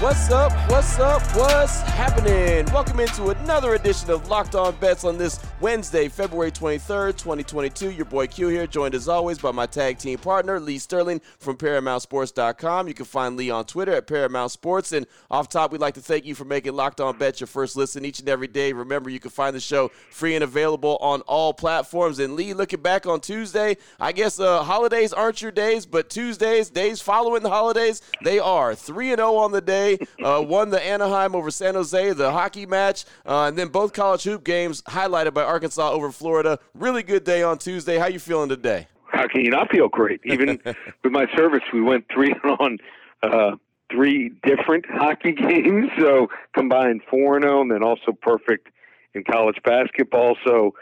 What's up? What's up? What's happening? Welcome into another edition of Locked On Bets on this Wednesday, February 23rd, 2022. Your boy Q here, joined as always by my tag team partner, Lee Sterling from ParamountSports.com. You can find Lee on Twitter at Paramount Sports. And off top, we'd like to thank you for making Locked On Bets your first listen each and every day. Remember, you can find the show free and available on all platforms. And Lee, looking back on Tuesday, I guess uh, holidays aren't your days, but Tuesdays, days following the holidays, they are 3 0 on the day. Uh, won the Anaheim over San Jose, the hockey match, uh, and then both college hoop games highlighted by Arkansas over Florida. Really good day on Tuesday. How you feeling today? How can you not feel great? Even with my service, we went three on uh, three different hockey games, so combined four and zero, and then also perfect in college basketball. So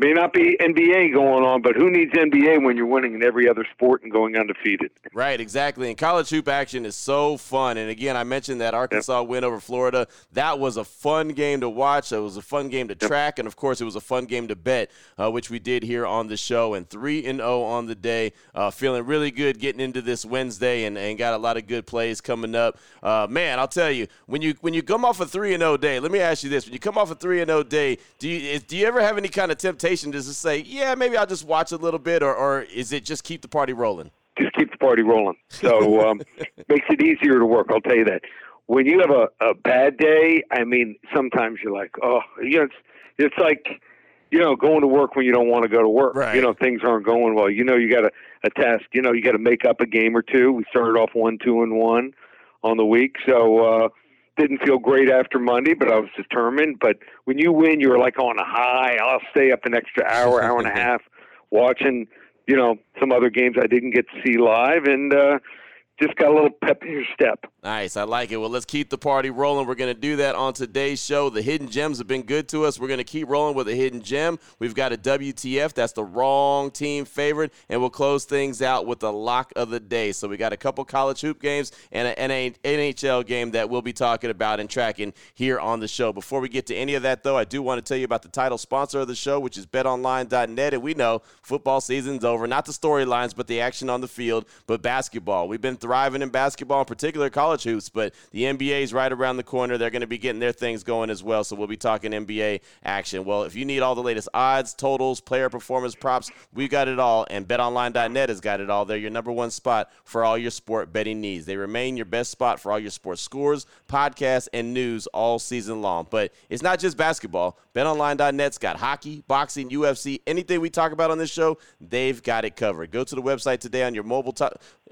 may not be NBA going on, but who needs NBA when you're winning in every other sport and going undefeated? Right, exactly. And college hoop action is so fun. And again, I mentioned that Arkansas yep. win over Florida. That was a fun game to watch. It was a fun game to track, and of course, it was a fun game to bet, uh, which we did here on the show. And three and zero on the day. Uh, feeling really good getting into this Wednesday, and, and got a lot of good plays coming up. Uh, man, I'll tell you when you when you come off a three and zero day. Let me ask you this: When you come off a three and zero day, do you do you ever have any kind of temptation? Temptation to say, yeah, maybe I'll just watch a little bit, or, or is it just keep the party rolling? Just keep the party rolling. So um, makes it easier to work. I'll tell you that. When you have a, a bad day, I mean, sometimes you're like, oh, you know, it's, it's like, you know, going to work when you don't want to go to work. Right. You know, things aren't going well. You know, you got a, a test. You know, you got to make up a game or two. We started off one, two, and one on the week. So, uh, didn't feel great after Monday, but I was determined. But when you win, you're like on a high. I'll stay up an extra hour, hour and a half watching, you know, some other games I didn't get to see live, and uh, just got a little pep in your step. Nice. I like it. Well, let's keep the party rolling. We're going to do that on today's show. The hidden gems have been good to us. We're going to keep rolling with a hidden gem. We've got a WTF. That's the wrong team favorite. And we'll close things out with the lock of the day. So we got a couple college hoop games and an NHL game that we'll be talking about and tracking here on the show. Before we get to any of that, though, I do want to tell you about the title sponsor of the show, which is betonline.net. And we know football season's over. Not the storylines, but the action on the field, but basketball. We've been thriving in basketball, in particular college hoops, but the NBA is right around the corner. They're going to be getting their things going as well, so we'll be talking NBA action. Well, if you need all the latest odds, totals, player performance props, we've got it all, and betonline.net has got it all. They're your number one spot for all your sport betting needs. They remain your best spot for all your sports scores, podcasts, and news all season long. But it's not just basketball. BetOnline.net's got hockey, boxing, UFC, anything we talk about on this show, they've got it covered. Go to the website today on your mobile.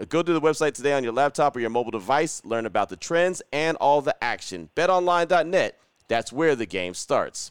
Go to the website today on your laptop or your mobile device. Learn about the trends and all the action. BetOnline.net. That's where the game starts.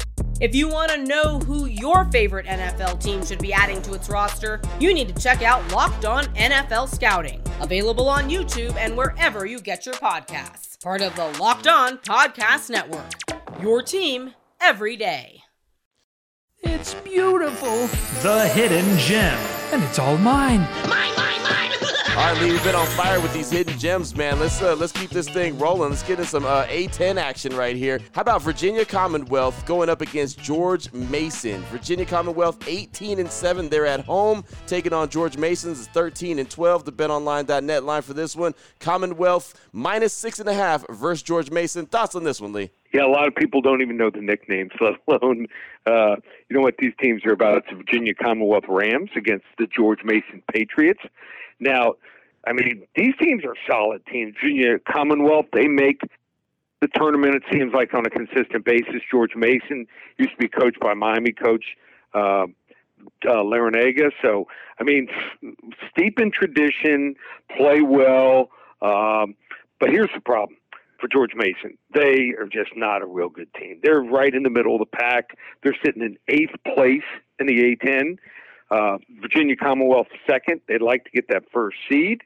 If you want to know who your favorite NFL team should be adding to its roster, you need to check out Locked On NFL Scouting, available on YouTube and wherever you get your podcasts. Part of the Locked On Podcast Network. Your team every day. It's beautiful. The hidden gem. And it's all mine. Mine, mine, mine. All right, Lee, we've been on fire with these hidden gems, man. Let's uh, let's keep this thing rolling. Let's get in some uh, A10 action right here. How about Virginia Commonwealth going up against George Mason? Virginia Commonwealth 18 and 7. They're at home taking on George Mason's 13 and 12. The BetOnline.net line for this one. Commonwealth minus six and a half versus George Mason. Thoughts on this one, Lee? Yeah, a lot of people don't even know the nicknames, let alone uh, you know what these teams are about. It's the Virginia Commonwealth Rams against the George Mason Patriots. Now, I mean, these teams are solid teams. Virginia Commonwealth, they make the tournament, it seems like, on a consistent basis. George Mason used to be coached by Miami coach uh, uh, Larrañaga. So, I mean, steep in tradition, play well. Um, but here's the problem for George Mason. They are just not a real good team. They're right in the middle of the pack. They're sitting in eighth place in the A10. Uh, Virginia Commonwealth second. They'd like to get that first seed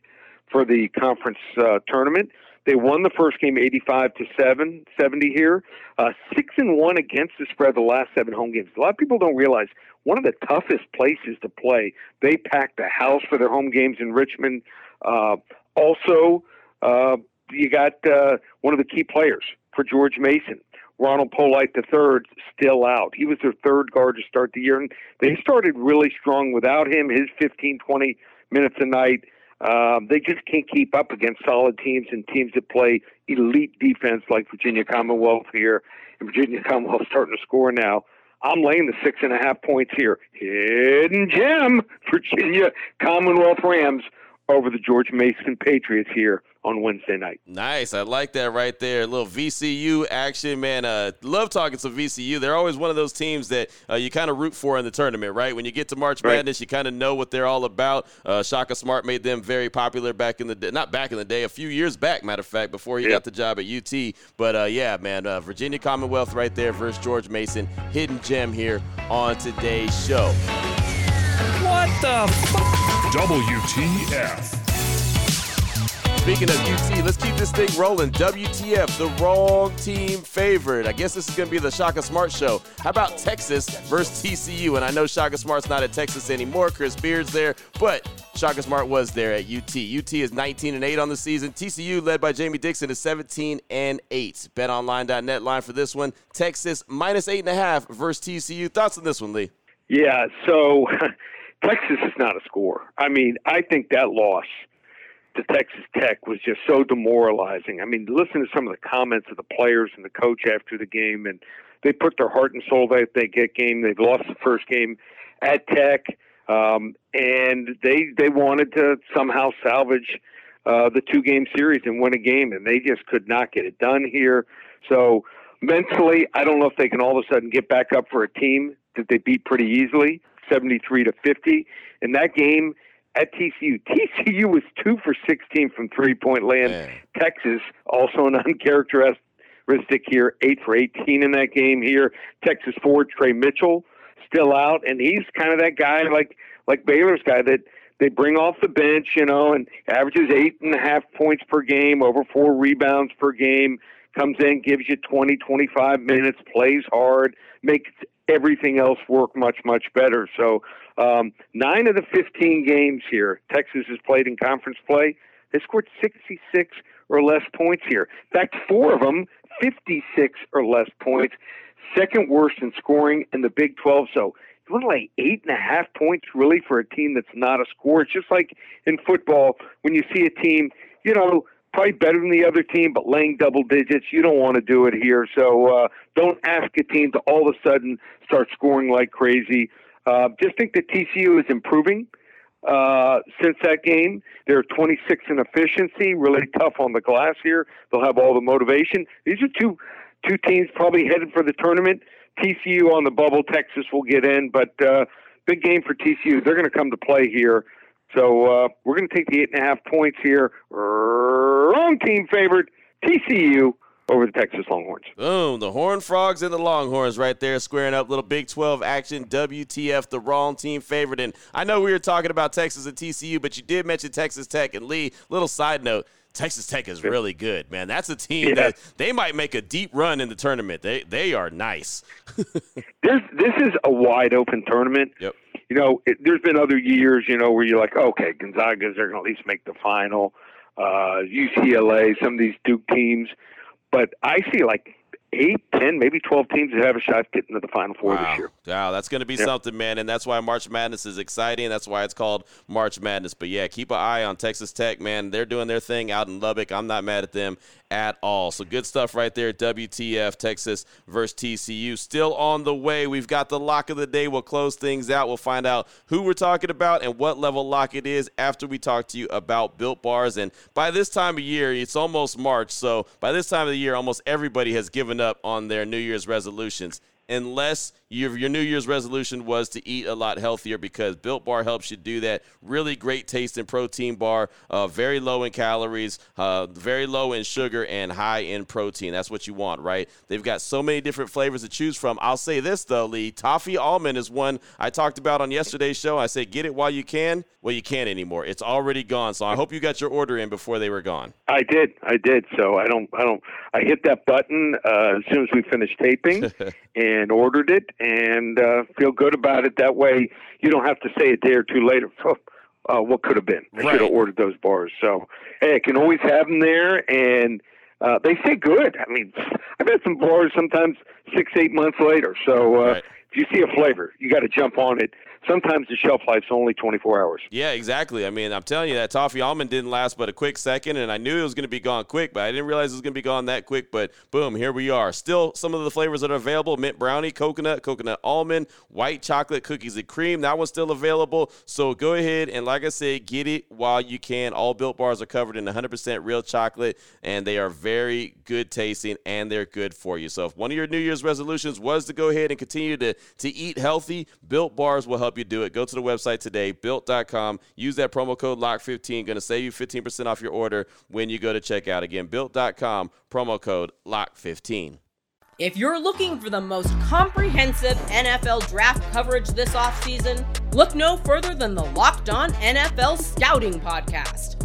for the conference uh, tournament. They won the first game 85 to 7, 70 here. Uh, 6 and 1 against the spread the last seven home games. A lot of people don't realize one of the toughest places to play. They packed the house for their home games in Richmond. Uh, also, uh, you got uh, one of the key players for George Mason. Ronald Polite III still out. He was their third guard to start the year, and they started really strong without him. His 15, 20 minutes a night. Um, they just can't keep up against solid teams and teams that play elite defense like Virginia Commonwealth here. And Virginia Commonwealth starting to score now. I'm laying the six and a half points here. Hidden gem, Virginia Commonwealth Rams over the George Mason Patriots here on Wednesday night. Nice. I like that right there. A little VCU action, man. Uh, love talking to VCU. They're always one of those teams that uh, you kind of root for in the tournament, right? When you get to March right. Madness, you kind of know what they're all about. Uh, Shaka Smart made them very popular back in the day. Not back in the day, a few years back, matter of fact, before he yep. got the job at UT. But uh, yeah, man, uh, Virginia Commonwealth right there versus George Mason. Hidden gem here on today's show. What the fuck? WTF. Speaking of UT, let's keep this thing rolling. WTF, the wrong team favorite. I guess this is going to be the Shaka Smart show. How about Texas versus TCU? And I know Shaka Smart's not at Texas anymore. Chris Beard's there, but Shaka Smart was there at UT. UT is 19 and 8 on the season. TCU, led by Jamie Dixon, is 17 and 8. BetOnline.net line for this one. Texas minus eight and a half versus TCU. Thoughts on this one, Lee? Yeah, so Texas is not a score. I mean, I think that loss to Texas Tech was just so demoralizing. I mean, listen to some of the comments of the players and the coach after the game, and they put their heart and soul that they get game. They've lost the first game at Tech, um, and they they wanted to somehow salvage uh, the two game series and win a game, and they just could not get it done here. So mentally, I don't know if they can all of a sudden get back up for a team that they beat pretty easily, seventy three to fifty. In that game, at TCU. TCU was two for 16 from three point land. Man. Texas, also an uncharacteristic here, eight for 18 in that game here. Texas forward Tre Mitchell still out, and he's kind of that guy like like Baylor's guy that they bring off the bench, you know, and averages eight and a half points per game, over four rebounds per game, comes in, gives you 20, 25 minutes, plays hard, makes everything else work much, much better. So um, nine of the 15 games here Texas has played in conference play, they scored 66 or less points here. In fact, four of them, 56 or less points. Second worst in scoring in the Big 12. So you want to lay eight and a half points really for a team that's not a score. It's just like in football when you see a team, you know, probably better than the other team, but laying double digits, you don't want to do it here. So uh, don't ask a team to all of a sudden start scoring like crazy. Uh, just think that TCU is improving uh, since that game. They're 26 in efficiency, really tough on the glass here. They'll have all the motivation. These are two two teams probably headed for the tournament. TCU on the bubble, Texas will get in, but uh, big game for TCU. They're going to come to play here. So uh, we're going to take the eight and a half points here. Wrong team favored TCU over the Texas Longhorns. Boom, the Horn Frogs and the Longhorns right there squaring up. Little Big 12 action. WTF, the wrong team favorite. And I know we were talking about Texas and TCU, but you did mention Texas Tech. And Lee, little side note. Texas Tech is really good, man. That's a team yeah. that they might make a deep run in the tournament. They they are nice. this this is a wide open tournament. Yep. You know, it, there's been other years, you know, where you're like, okay, Gonzaga's are going to at least make the final. Uh, UCLA, some of these Duke teams, but I see like eight, ten, maybe twelve teams that have a shot getting to the Final Four wow. this year. Wow, that's going to be yep. something, man, and that's why March Madness is exciting. That's why it's called March Madness. But yeah, keep an eye on Texas Tech, man. They're doing their thing out in Lubbock. I'm not mad at them at all. So good stuff right there. WTF Texas versus TCU still on the way. We've got the lock of the day. We'll close things out. We'll find out who we're talking about and what level lock it is after we talk to you about built bars. And by this time of year, it's almost March. So by this time of the year, almost everybody has given up on their New Year's resolutions. Unless your, your New Year's resolution was to eat a lot healthier because Built Bar helps you do that. Really great taste and protein bar, uh, very low in calories, uh, very low in sugar, and high in protein. That's what you want, right? They've got so many different flavors to choose from. I'll say this, though, Lee Toffee Almond is one I talked about on yesterday's show. I said, get it while you can. Well, you can't anymore. It's already gone. So I hope you got your order in before they were gone. I did. I did. So I don't, I don't, I hit that button uh, as soon as we finished taping and ordered it and uh, feel good about it. That way, you don't have to say a day or two later. Uh, what could have been? I right. should have ordered those bars. So, hey, I can always have them there, and uh, they stay good. I mean, I've had some bars sometimes six, eight months later. So, uh, right. if you see a flavor, you got to jump on it sometimes the shelf life's only 24 hours. Yeah, exactly. I mean, I'm telling you that toffee almond didn't last but a quick second, and I knew it was going to be gone quick, but I didn't realize it was going to be gone that quick. But boom, here we are. Still, some of the flavors that are available: mint brownie, coconut, coconut almond, white chocolate, cookies and cream. That one's still available. So go ahead and, like I said, get it while you can. All built bars are covered in 100% real chocolate, and they are very good tasting and they're good for you. So if one of your New Year's resolutions was to go ahead and continue to to eat healthy, built bars will help help you do it. Go to the website today, built.com. Use that promo code LOCK15. Going to save you 15% off your order when you go to checkout. Again, built.com, promo code LOCK15. If you're looking for the most comprehensive NFL draft coverage this offseason, look no further than the Locked On NFL Scouting Podcast.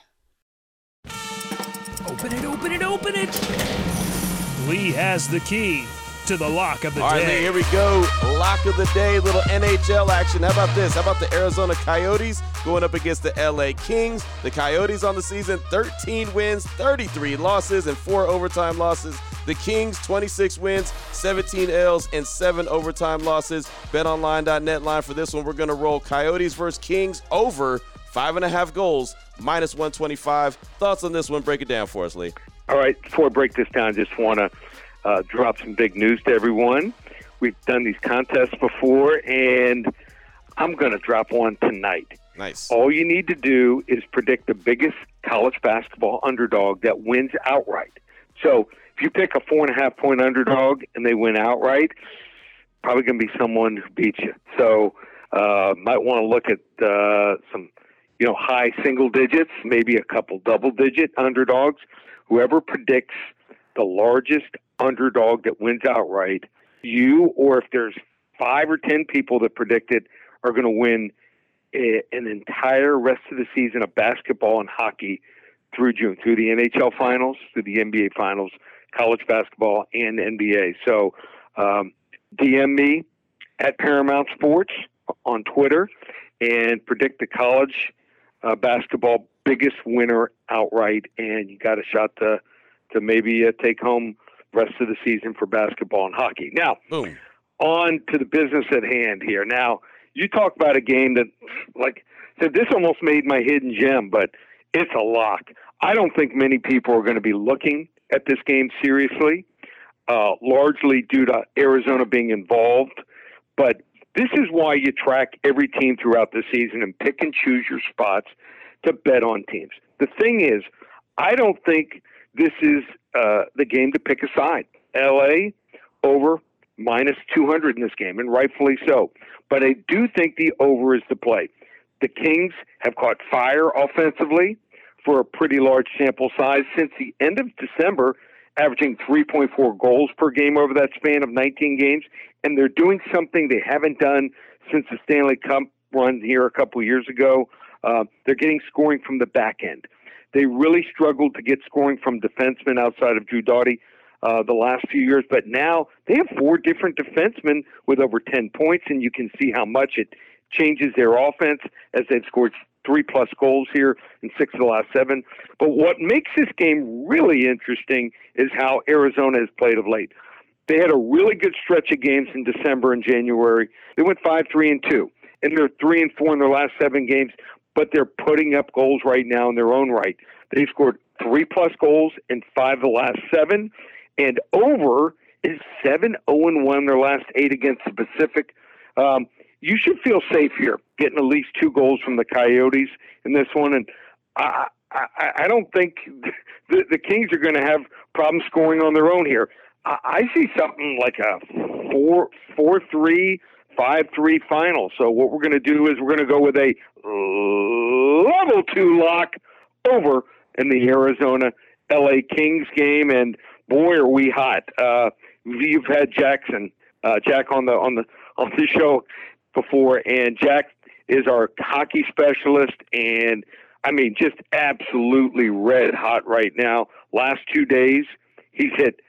Open it, open it, open it. Lee has the key to the lock of the All day. All right, Lee, here we go. Lock of the day, little NHL action. How about this? How about the Arizona Coyotes going up against the LA Kings? The Coyotes on the season 13 wins, 33 losses, and four overtime losses. The Kings 26 wins, 17 L's, and seven overtime losses. BetOnline.net line for this one. We're going to roll Coyotes versus Kings over five and a half goals, minus 125. Thoughts on this one? Break it down for us, Lee. All right. Before I break this down, just want to uh, drop some big news to everyone. We've done these contests before, and I'm going to drop one tonight. Nice. All you need to do is predict the biggest college basketball underdog that wins outright. So if you pick a four and a half point underdog and they win outright, probably going to be someone who beats you. So uh, might want to look at uh, some, you know, high single digits, maybe a couple double digit underdogs. Whoever predicts the largest underdog that wins outright, you or if there's five or ten people that predict it are going to win a, an entire rest of the season of basketball and hockey through June, through the NHL finals, through the NBA finals, college basketball, and NBA. So um, DM me at Paramount Sports on Twitter and predict the college uh, basketball biggest winner outright, and you got a shot to to maybe uh, take home rest of the season for basketball and hockey. Now, Boom. on to the business at hand here. Now, you talk about a game that, like, said this almost made my hidden gem, but it's a lock. I don't think many people are going to be looking at this game seriously, uh, largely due to Arizona being involved. But this is why you track every team throughout the season and pick and choose your spots to bet on teams. The thing is, I don't think this is uh, the game to pick a side. LA over minus 200 in this game, and rightfully so. But I do think the over is the play. The Kings have caught fire offensively for a pretty large sample size since the end of December, averaging 3.4 goals per game over that span of 19 games, and they're doing something they haven't done since the Stanley Cup run here a couple years ago. Uh, they're getting scoring from the back end. They really struggled to get scoring from defensemen outside of Drew Doughty uh, the last few years, but now they have four different defensemen with over 10 points, and you can see how much it changes their offense as they've scored three plus goals here in six of the last seven. But what makes this game really interesting is how Arizona has played of late. They had a really good stretch of games in December and January. They went five, three, and two, and they're three and four in their last seven games. But they're putting up goals right now in their own right. They've scored three plus goals in five of the last seven, and over is seven zero oh, and one their last eight against the Pacific. Um, you should feel safe here, getting at least two goals from the Coyotes in this one. And I, I, I don't think the, the Kings are going to have problems scoring on their own here. I, see something like a four, four, three, five, three final. So what we're going to do is we're going to go with a level two lock over in the Arizona LA Kings game. And boy, are we hot! Uh, you've had Jackson, uh, Jack on the on the on the show before, and Jack is our hockey specialist, and I mean, just absolutely red hot right now. Last two days, he's hit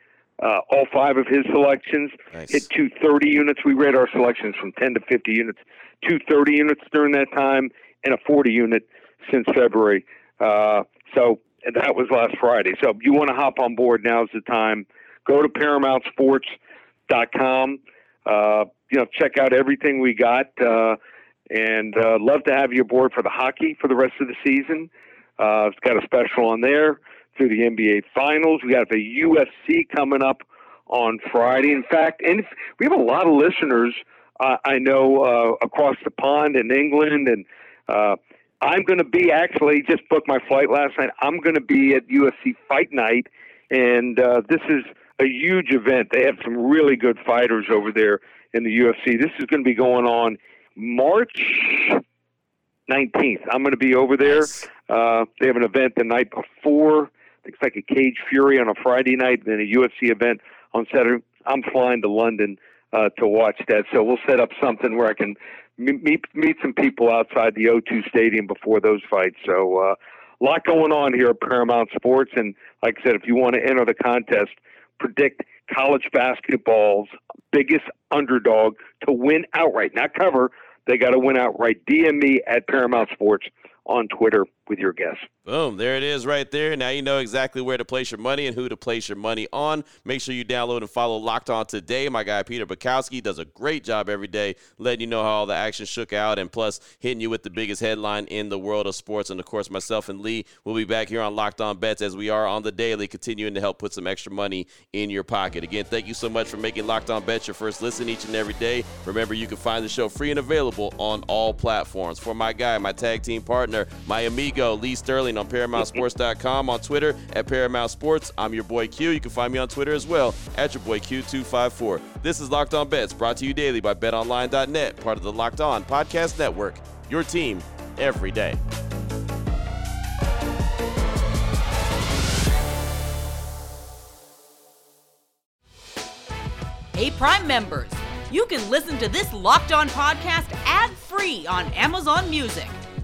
uh, all five of his selections, nice. hit 230 units. We read our selections from 10 to 50 units, 230 units during that time, and a 40 unit since February. Uh, so that was last Friday. So if you want to hop on board, now's the time. Go to ParamountSports.com. Uh, you know, check out everything we got. Uh, and uh, love to have you aboard for the hockey for the rest of the season. Uh, it's got a special on there through the NBA Finals. We got the UFC coming up on Friday. In fact, and we have a lot of listeners uh, I know uh, across the pond in England, and uh, I'm going to be actually just booked my flight last night. I'm going to be at UFC Fight Night, and uh, this is a huge event. They have some really good fighters over there in the UFC. This is going to be going on March 19th. I'm going to be over there. Uh, they have an event the night before. It's like a Cage Fury on a Friday night, then a UFC event on Saturday. I'm flying to London uh, to watch that, so we'll set up something where I can meet meet some people outside the O2 Stadium before those fights. So uh, a lot going on here at Paramount Sports, and like I said, if you want to enter the contest, predict college basketball's biggest underdog to win outright, not cover. They got to win outright. DM me at Paramount Sports on Twitter with your guess. Boom, there it is right there. Now you know exactly where to place your money and who to place your money on. Make sure you download and follow Locked On today. My guy Peter Bukowski does a great job every day letting you know how all the action shook out and plus hitting you with the biggest headline in the world of sports. And of course, myself and Lee will be back here on Locked On Bets as we are on the daily, continuing to help put some extra money in your pocket. Again, thank you so much for making Locked On Bets your first listen each and every day. Remember, you can find the show free and available on all platforms. For my guy, my tag team partner, my amigo Lee Sterling on ParamountSports.com, on Twitter at Paramount Sports. I'm your boy Q. You can find me on Twitter as well at your boy Q254. This is Locked On Bets, brought to you daily by BetOnline.net, part of the Locked On Podcast Network. Your team every day. Hey, Prime members, you can listen to this Locked On podcast ad free on Amazon Music.